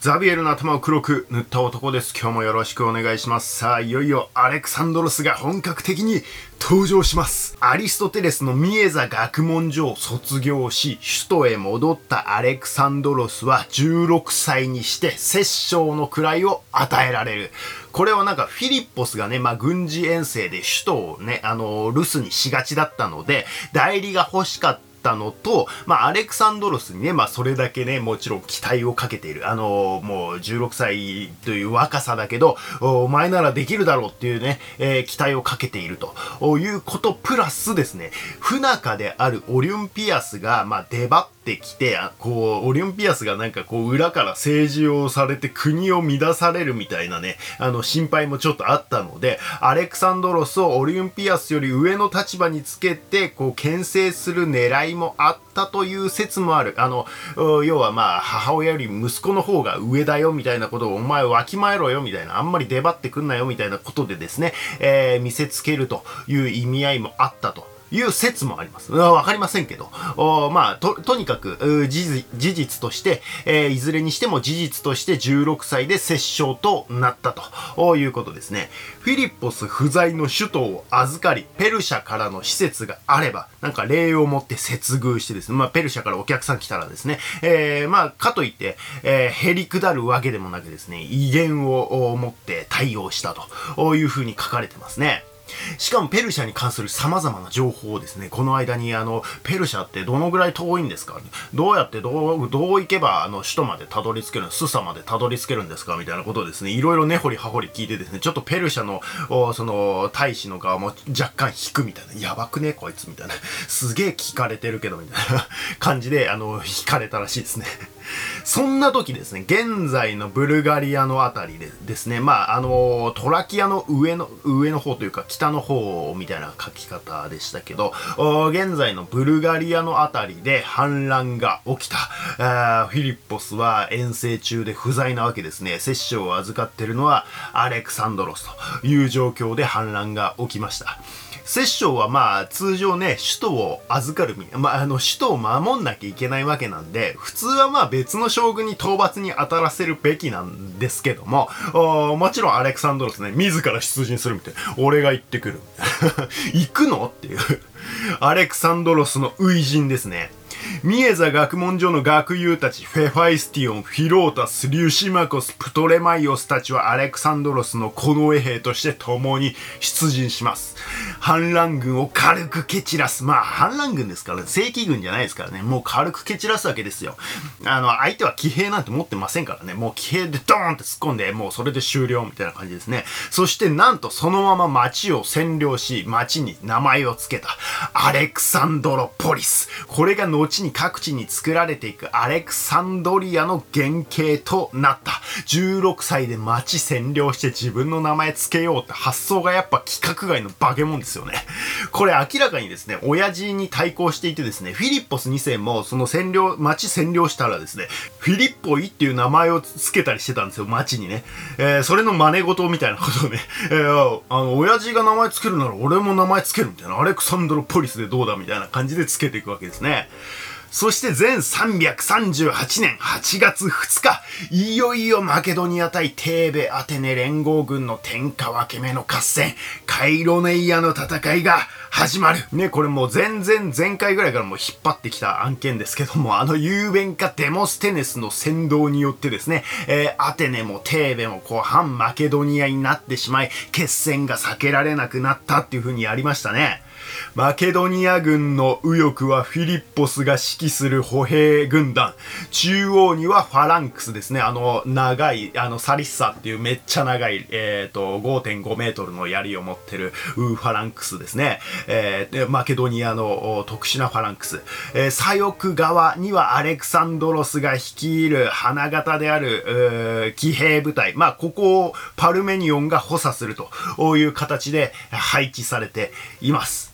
ザビエルの頭を黒く塗った男です。今日もよろしくお願いします。さあ、いよいよアレクサンドロスが本格的に登場します。アリストテレスのミエザ学問所を卒業し、首都へ戻ったアレクサンドロスは16歳にして摂政の位を与えられる。これはなんかフィリッポスがね、まあ、軍事遠征で首都をね、あの、留守にしがちだったので、代理が欲しかったったのと、まあ、アレクサンドロスにね、まあ、それだけね、もちろん期待をかけている。あのー、もう16歳という若さだけど、お前ならできるだろうっていうね、えー、期待をかけているということプラスですね、不仲であるオリュンピアスが、まあ、出張ってきてあ、こう、オリンピアスがなんかこう、裏から政治をされて国を乱されるみたいなね、あの、心配もちょっとあったので、アレクサンドロスをオリンピアスより上の立場につけて、こう、牽制する狙いもあったという説もある。あの、要はまあ、母親より息子の方が上だよみたいなことを、お前わきまえろよみたいな、あんまり出張ってくんなよみたいなことでですね、えー、見せつけるという意味合いもあったと。いう説もあります。わかりませんけど。まあ、と、とにかく、事実として、えー、いずれにしても事実として16歳で摂政となったということですね。フィリッポス不在の首都を預かり、ペルシャからの施設があれば、なんか礼をもって接遇してですね、まあ、ペルシャからお客さん来たらですね、えー、まあ、かといって、えー、へりくだるわけでもなくですね、威厳を持って対応したというふうに書かれてますね。しかもペルシャに関する様々な情報をですね、この間にあの、ペルシャってどのぐらい遠いんですか？どうやってどう、どう行けばあの、首都までたどり着けるの、スサまでたどり着けるんですか？みたいなことをですね、いろいろ根掘り葉掘り聞いてですね、ちょっとペルシャの、その、大使の側も若干引くみたいな、やばくね？こいつみたいな、すげえ聞かれてるけどみたいな感じで、あの、引かれたらしいですね。そんな時ですね、現在のブルガリアのあたりでですね、まあ、あの、トラキアの上の、上の方というか北の方みたいな書き方でしたけど、現在のブルガリアのあたりで反乱が起きた。フィリッポスは遠征中で不在なわけですね。摂政を預かってるのはアレクサンドロスという状況で反乱が起きました。摂政はまあ通常ね、首都を預かる、まああの首都を守んなきゃいけないわけなんで、普通はまあ別の将軍に討伐に当たらせるべきなんですけども、もちろんアレクサンドロスね、自ら出陣するみたいな。俺が行ってくる。行くの？っていう。アレクサンドロスの初陣ですね。ミエザ学問所の学友たち、フェファイスティオン、フィロータス、リュシマコス、プトレマイオスたちはアレクサンドロスの近衛兵として共に出陣します。反乱軍を軽く蹴散らす。まあ、反乱軍ですから、正規軍じゃないですからね。もう軽く蹴散らすわけですよ。あの、相手は騎兵なんて持ってませんからね。もう騎兵でドーンって突っ込んで、もうそれで終了みたいな感じですね。そしてなんとそのまま街を占領し、街に名前を付けた。アレクサンドロポリス。これが後に各地に作られていくアレクサンドリアの原型となった。16歳で街占領して自分の名前付けようって発想がやっぱ規格外の化け物ですよね。これ明らかにですね、親父に対抗していてですね、フィリッポス2世もその占領、町占領したらですね、フィリッポイっていう名前を付けたりしてたんですよ、町にね。えー、それの真似事みたいなことをね、えー、あの、親父が名前付けるなら俺も名前付けるみたいな、アレクサンドロポリスでどうだみたいな感じで付けていくわけですね。そして全338年8月2日、いよいよマケドニア対テーベアテネ連合軍の天下分け目の合戦、カイロネイアの戦いが始まる。ね、これもう全然前回ぐらいからもう引っ張ってきた案件ですけども、あの雄弁家デモステネスの先導によってですね、えー、アテネもテーベもこう反マケドニアになってしまい、決戦が避けられなくなったっていう風にやりましたね。マケドニア軍の右翼はフィリッポスが指揮する歩兵軍団。中央にはファランクスですね。あの、長い、あの、サリッサっていうめっちゃ長い、えっ、ー、と、5.5メートルの槍を持ってるウーファランクスですね。えー、マケドニアの特殊なファランクス。えー、左翼側にはアレクサンドロスが率いる花形である、騎兵部隊。まあ、ここをパルメニオンが補佐するという形で配置されています。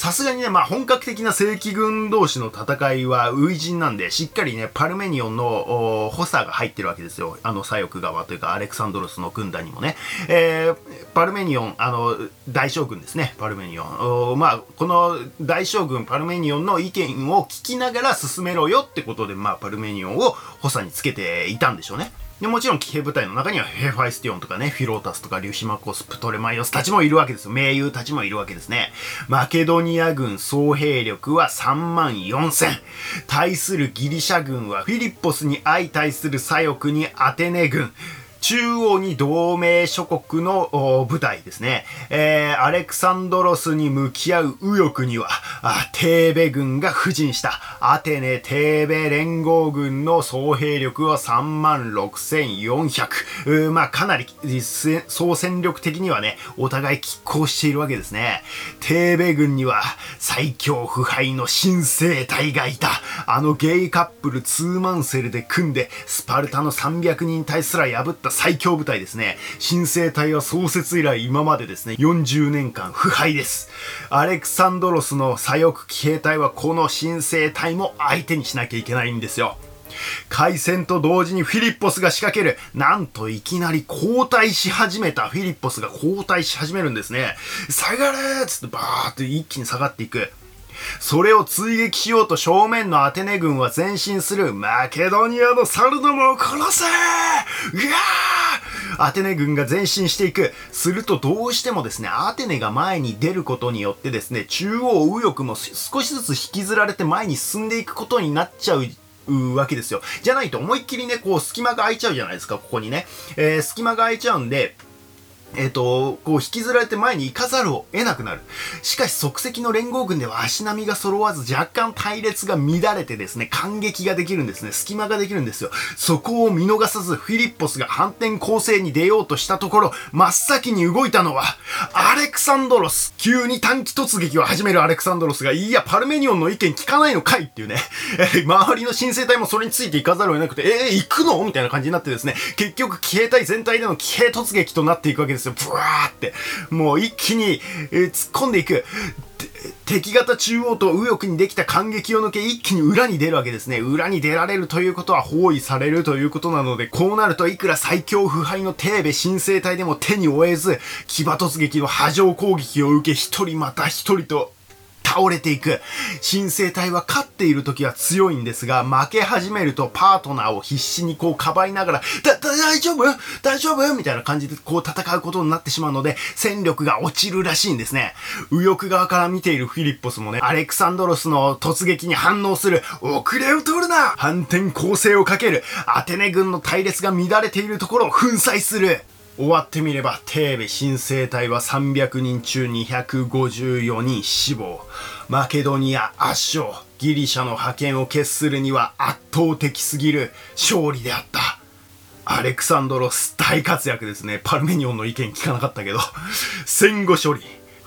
さすがにね、まあ本格的な正規軍同士の戦いは初陣なんで、しっかりね、パルメニオンの補佐が入ってるわけですよ。あの左翼側というか、アレクサンドロスの軍団にもね。えー、パルメニオン、あの、大将軍ですね、パルメニオン。まあ、この大将軍パルメニオンの意見を聞きながら進めろよってことで、まあ、パルメニオンを補佐につけていたんでしょうね。で、もちろん騎兵部隊の中にはヘファイスティオンとかね、フィロータスとかリュシマコス、プトレマイオスたちもいるわけですよ。盟友たちもいるわけですね。マケドニア軍総兵力は3万4千。対するギリシャ軍はフィリッポスに相対する左翼にアテネ軍。中央に同盟諸国の部隊ですね。えー、アレクサンドロスに向き合う右翼には、テーベ軍が布陣した。アテネ・テーベ連合軍の総兵力は3万6400。まあ、かなり総戦力的にはね、お互い拮抗しているわけですね。テーベ軍には最強腐敗の新生隊がいた。あのゲイカップルツーマンセルで組んで、スパルタの300人隊すら破った最強部隊ですね。新生隊は創設以来今までですね、40年間腐敗です。アレクサンドロスの左翼騎兵隊はこの新生隊も相手にしなきゃいけないんですよ。開戦と同時にフィリッポスが仕掛ける。なんといきなり交代し始めたフィリッポスが交代し始めるんですね。下がれっつってバーって一気に下がっていく。それを追撃しようと正面のアテネ軍は前進するマケドニアのサルどもを殺せうわーアテネ軍が前進していく。するとどうしてもですね、アテネが前に出ることによってですね、中央右翼も少しずつ引きずられて前に進んでいくことになっちゃうわけですよ。じゃないと思いっきりね、こう隙間が空いちゃうじゃないですか、ここにね。えー、隙間が空いちゃうんで、えっ、ー、と、こう引きずられて前に行かざるを得なくなる。しかし即席の連合軍では足並みが揃わず若干隊列が乱れてですね、感激ができるんですね。隙間ができるんですよ。そこを見逃さずフィリッポスが反転攻勢に出ようとしたところ、真っ先に動いたのは、アレクサンドロス。急に短期突撃を始めるアレクサンドロスが、いや、パルメニオンの意見聞かないのかいっていうね。え、周りの新生隊もそれについていかざるを得なくて、えー、行くの？みたいな感じになってですね、結局騎兵隊全体での騎兵突撃となっていくわけですですよ。ブワーって。もう一気に、え、突っ込んでいく。敵型中央と右翼にできた感激を抜け一気に裏に出るわけですね。裏に出られるということは包囲されるということなので、こうなるといくら最強腐敗のテーベ新生隊でも手に負えず、騎馬突撃の波状攻撃を受け一人また一人と倒れていく。新生隊は勝っている時は強いんですが、負け始めるとパートナーを必死にこうかばいながら、だ、だ、大丈夫？大丈夫？みたいな感じでこう戦うことになってしまうので、戦力が落ちるらしいんですね。右翼側から見ているフィリッポスもね、アレクサンドロスの突撃に反応する。遅れを取るな反転攻勢をかける。アテネ軍の隊列が乱れているところを粉砕する。終わってみればテーベ新生隊は300人中254人死亡。マケドニア圧勝。ギリシャの覇権を決するには圧倒的すぎる。勝利であった。アレクサンドロス大活躍ですね。パルメニオンの意見聞かなかったけど。戦後処理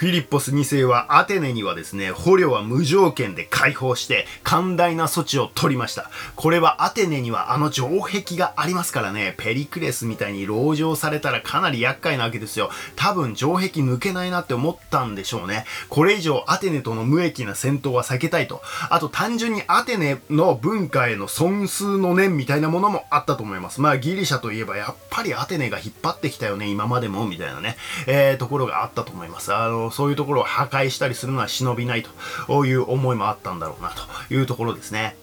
フィリッポス2世はアテネにはですね、捕虜は無条件で解放して寛大な措置を取りました。これはアテネにはあの城壁がありますからね、ペリクレスみたいに籠城されたらかなり厄介なわけですよ。多分城壁抜けないなって思ったんでしょうね。これ以上アテネとの無益な戦闘は避けたいと。あと単純にアテネの文化への損数の念みたいなものもあったと思います。まあギリシャといえばやっぱりアテネが引っ張ってきたよね、今までも、みたいなね、えー、ところがあったと思います。あの、そういうところを破壊したりするのは忍びないという思いもあったんだろうなというところですね。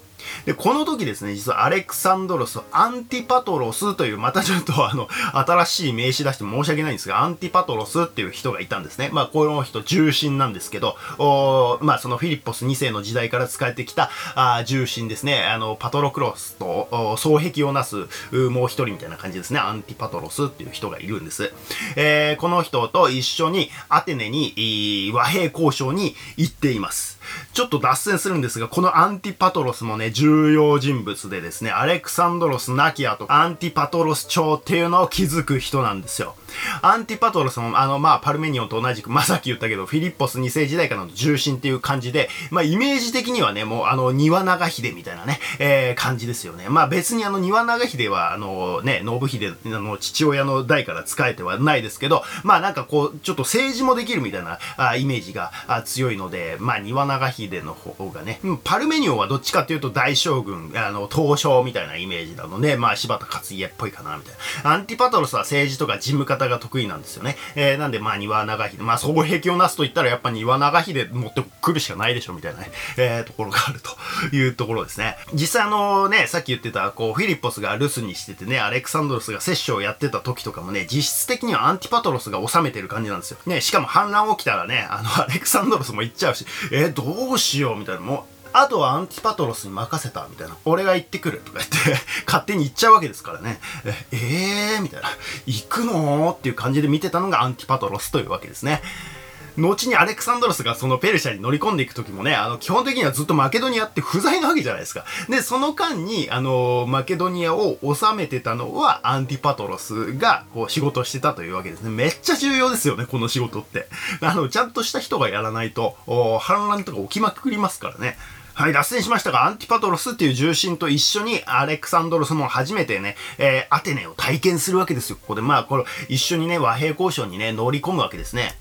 で、この時ですね、実はアレクサンドロス、アンティパトロスという、またちょっとあの、新しい名詞出して申し訳ないんですが、アンティパトロスっていう人がいたんですね。まあ、この人重臣なんですけど、おまあ、そのフィリッポス2世の時代から仕えてきた、あ重臣ですね。あの、パトロクロスと、双璧をなす、もう一人みたいな感じですね。アンティパトロスっていう人がいるんです。えー、この人と一緒にアテネに、和平交渉に行っています。ちょっと脱線するんですが、このアンティパトロスもね、重要人物でですね、アレクサンドロス亡き後、アンティパトロス朝っていうのを築く人なんですよ。アンティパトロスも、あの、まあ、パルメニオンと同じく、まあ、さっき言ったけど、フィリッポス2世時代からの重臣っていう感じで、まあ、イメージ的にはね、もう、あの、丹羽長秀みたいなね、えー、感じですよね。まあ、別にあの、丹羽長秀は、あの、ね、信秀の父親の代から仕えてはないですけど、まあ、なんかこう、ちょっと政治もできるみたいな、あイメージがあ強いので、まあ、丹羽長秀の方がね、パルメニオンはどっちかっていうと大将軍、あの、闘将みたいなイメージなので、まあ、柴田勝家っぽいかな、みたいな。アンティパトロスは政治とか事務方方が得意なんですよね。えー、なんで、まあ、丹羽長秀。まあ、双璧をなすと言ったら、やっぱ丹羽長秀持ってくるしかないでしょ、みたいなね、えー、ところがあるというところですね。実際あのね、さっき言ってた、こう、フィリッポスが留守にしててね、アレクサンドロスが摂政をやってた時とかもね、実質的にはアンティパトロスが治めてる感じなんですよ。ね、しかも反乱起きたらね、あの、アレクサンドロスも行っちゃうし、えー、どうしよう、みたいな、もう、あとはアンティパトロスに任せたみたいな。俺が行ってくるとか言って 勝手に行っちゃうわけですからね。え、えーみたいな。行くのっていう感じで見てたのがアンティパトロスというわけですね。後にアレクサンドロスがそのペルシャに乗り込んでいく時もね、あの、基本的にはずっとマケドニアって不在なわけじゃないですか。で、その間に、あの、マケドニアを治めてたのはアンティパトロスが、こう、仕事してたというわけですね。めっちゃ重要ですよね、この仕事って。あの、ちゃんとした人がやらないと、反乱とか起きまくりますからね。はい、脱線しましたが、アンティパトロスっていう重臣と一緒にアレクサンドロスも初めてね、えー、アテネを体験するわけですよ。ここで、まあ、これ、一緒にね、和平交渉にね、乗り込むわけですね。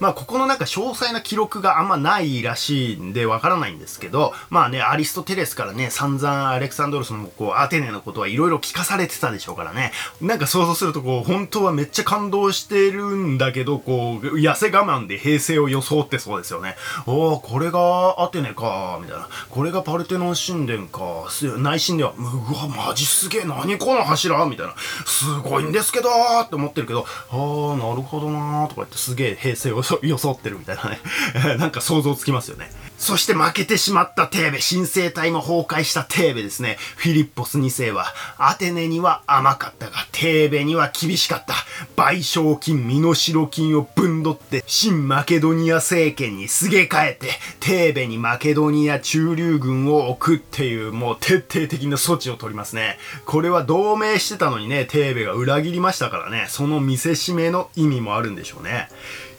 まあ、ここのなんか詳細な記録があんまないらしいんでわからないんですけど、まあね、アリストテレスからね、散々アレクサンドロスもこう、アテネのことはいろいろ聞かされてたでしょうからね。なんか想像するとこう、本当はめっちゃ感動してるんだけど、こう、痩せ我慢で平成を装ってそうですよね。おおこれがアテネか、みたいな。これがパルテノン神殿か、内神殿は、うわ、マジすげえ、何この柱？みたいな。すごいんですけどーって思ってるけど、ああ、なるほどなーとか言ってすげえ平成を装 ってるみたいなね なんか想像つきますよね。そして負けてしまったテーベ、新生体も崩壊したテーベですね。フィリッポス2世は、アテネには甘かったが、テーベには厳しかった。賠償金、身代金をぶんどって、新マケドニア政権にすげ替えて、テーベにマケドニア駐留軍を置くっていう、もう徹底的な措置を取りますね。これは同盟してたのにね、テーベが裏切りましたからね、その見せしめの意味もあるんでしょうね。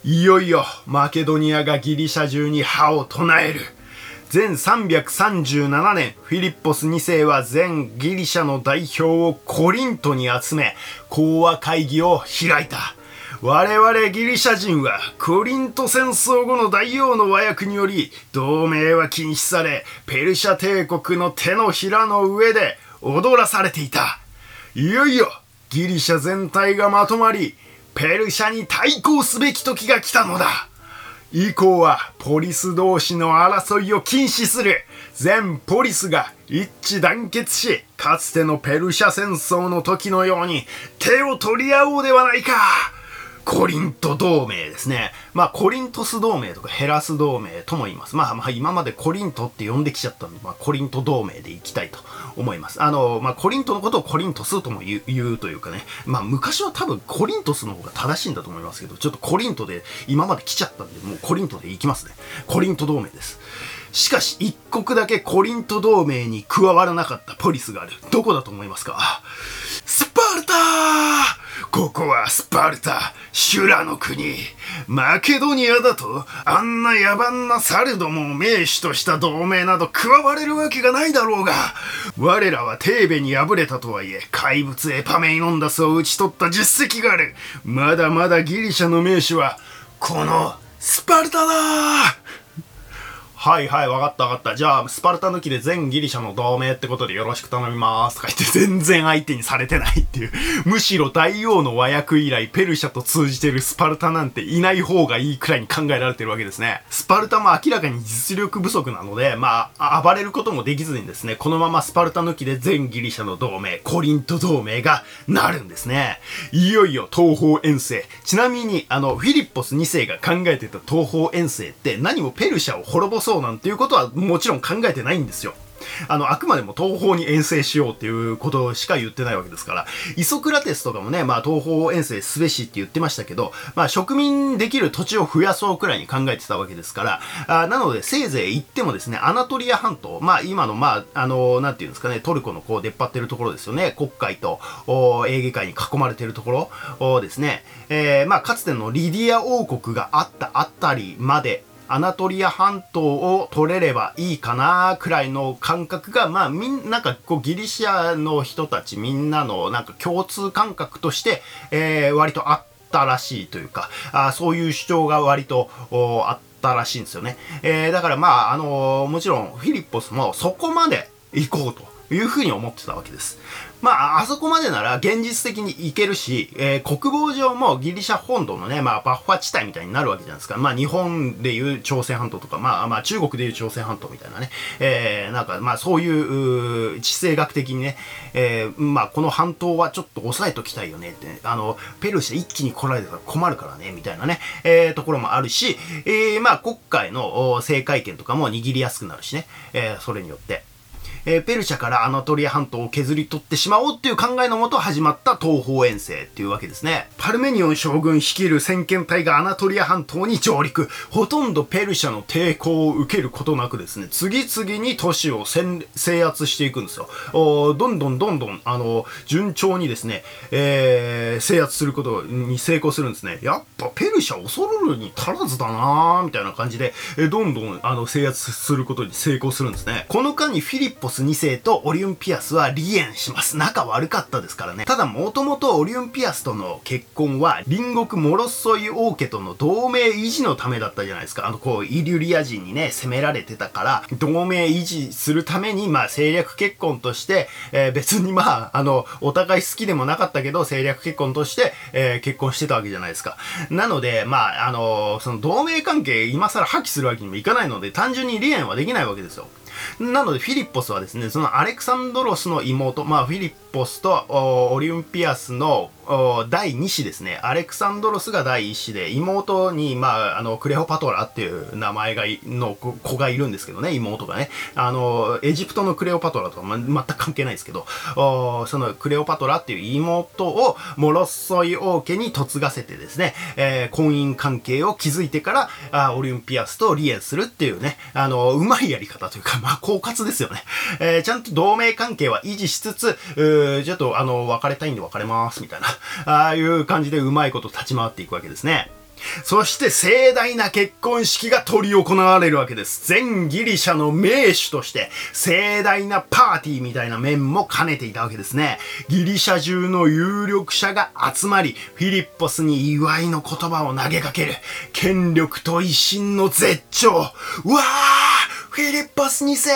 いよいよマケドニアがギリシャ中に歯を唱える。全337年、フィリッポス2世は全ギリシャの代表をコリントに集め、講和会議を開いた。我々ギリシャ人はコリント戦争後の大王の和訳により同盟は禁止されペルシャ帝国の手のひらの上で踊らされていたいよいよギリシャ全体がまとまりペルシャに対抗すべき時が来たのだ以降はポリス同士の争いを禁止する。全ポリスが一致団結しかつてのペルシャ戦争の時のように手を取り合おうではないか。コリント同盟ですね。まあ、コリントス同盟とかヘラス同盟とも言います。まあ、まあ、今までコリントって呼んできちゃったんで、まあ、コリント同盟でいきたいと思います。あの、まあ、コリントのことをコリントスとも言うというかね。まあ、昔は多分コリントスの方が正しいんだと思いますけど、ちょっとコリントで今まで来ちゃったんで、もうコリントでいきますね。コリント同盟です。しかし、一国だけコリント同盟に加わらなかったポリスがある。どこだと思いますか？パルタここはスパルタ、シュラの国。マケドニアだと、あんな野蛮なサルドも名手とした同盟など加われるわけがないだろうが、我らはテーベに敗れたとはいえ、怪物エパメイノンダスを討ち取った実績がある。まだまだギリシャの名手は、このスパルタだはいはい、わかったわかった。じゃあ、スパルタ抜きで全ギリシャの同盟ってことでよろしく頼みますとか言って全然相手にされてないっていう。むしろ大王の和訳以来、ペルシャと通じてるスパルタなんていない方がいいくらいに考えられてるわけですね。スパルタも明らかに実力不足なので、まあ、暴れることもできずにですね、このままスパルタ抜きで全ギリシャの同盟、コリント同盟がなるんですね。いよいよ東方遠征。ちなみに、あの、フィリッポス2世が考えてた東方遠征って何もペルシャを滅ぼそうなんていうことはもちろん考えてないんですよ。あの、あくまでも東方に遠征しようっていうことしか言ってないわけですから、イソクラテスとかもね、まあ東方遠征すべしって言ってましたけど、まあ植民できる土地を増やそうくらいに考えてたわけですから、あなのでせいぜい行ってもですね、アナトリア半島、まあ今のまあ、あの、なんていうんですかね、トルコのこう出っ張ってるところですよね、国海とエーゲ海に囲まれてるところですね、えー、まあかつてのリディア王国があったあたりまでアナトリア半島を取れればいいかなくらいの感覚が、まあみんな、かこうギリシャの人たちみんなのなんか共通感覚として、えー、割とあったらしいというか、あそういう主張が割とあったらしいんですよね。えー、だからまあ、あのー、もちろんフィリッポスもそこまで行こうと。いうふうに思ってたわけです。まあ、あそこまでなら現実的に行けるし、えー、国防上もギリシャ本土のね、まあ、バッファ地帯みたいになるわけじゃないですか。まあ、日本でいう朝鮮半島とか、まあ、まあ、中国でいう朝鮮半島みたいなね、えー、なんか、まあ、そういう、地政学的にね、えー、まあ、この半島はちょっと抑えときたいよねって、ね、あの、ペルシャ一気に来られたら困るからね、みたいなね、えー、ところもあるし、えー、まあ、国会の政界権とかも握りやすくなるしね、えー、それによって。えー、ペルシャからアナトリア半島を削り取ってしまおうっていう考えのもと始まった東方遠征っていうわけですね。パルメニオン将軍率いる先遣隊がアナトリア半島に上陸。ほとんどペルシャの抵抗を受けることなくですね、次々に都市を制圧していくんですよ。おどんどんどんどん、あの、順調にですね、えー、制圧することに成功するんですね。やっぱペルシャ恐るるに足らずだなーみたいな感じで、えどんどん、あの、制圧することに成功するんですね。この間にフィリッス2世とオリュンピアスは離縁します。仲悪かったですからね。ただ、もともとオリュンピアスとの結婚は、隣国モロッソイ王家との同盟維持のためだったじゃないですか。あの、こう、イリュリア人にね、攻められてたから、同盟維持するために、まあ、政略結婚として、えー、別にまあ、あの、お互い好きでもなかったけど、政略結婚として、えー、結婚してたわけじゃないですか。なので、まあ、あの、その同盟関係、今更破棄するわけにもいかないので、単純に離縁はできないわけですよ。なので、フィリッポスはですね、そのアレクサンドロスの妹、まあ、フィリッポスとオリンピアスの第2子ですね。アレクサンドロスが第1子で、妹に、まあ、あの、クレオパトラっていう名前がの子がいるんですけどね、妹がね。あの、エジプトのクレオパトラとか、ま、全く関係ないですけど、そのクレオパトラっていう妹をモロッソイ王家に嫁がせてですね、えー、婚姻関係を築いてから、あオリンピアスと離縁するっていうね、あの、うまいやり方というか、まあ、狡猾ですよね。えー、ちゃんと同盟関係は維持しつつ、ちょっと、あの、別れたいんで別れます、みたいな。ああいう感じでうまいこと立ち回っていくわけですね。そして盛大な結婚式が執り行われるわけです。全ギリシャの名手として盛大なパーティーみたいな面も兼ねていたわけですね。ギリシャ中の有力者が集まり、フィリッポスに祝いの言葉を投げかける。権力と威信の絶頂。うわーフィリッポス2世、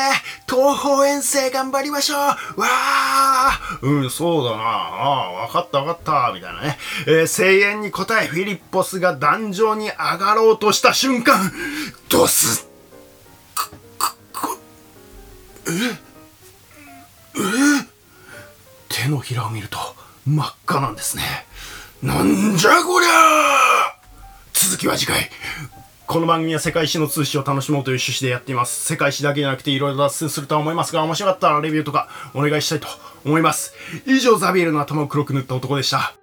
東方遠征頑張りましょうわあうん、そうだなああ、わかったわかったみたいなね。えー、声援に応え、フィリッポスが壇上に上がろうとした瞬間、ドスええ手のひらを見ると真っ赤なんですね。なんじゃこりゃ続きは次回。この番組は世界史の通信を楽しもうという趣旨でやっています。世界史だけじゃなくていろいろ脱線するとは思いますが、面白かったらレビューとかお願いしたいと思います。以上、ザビエルの頭を黒く塗った男でした。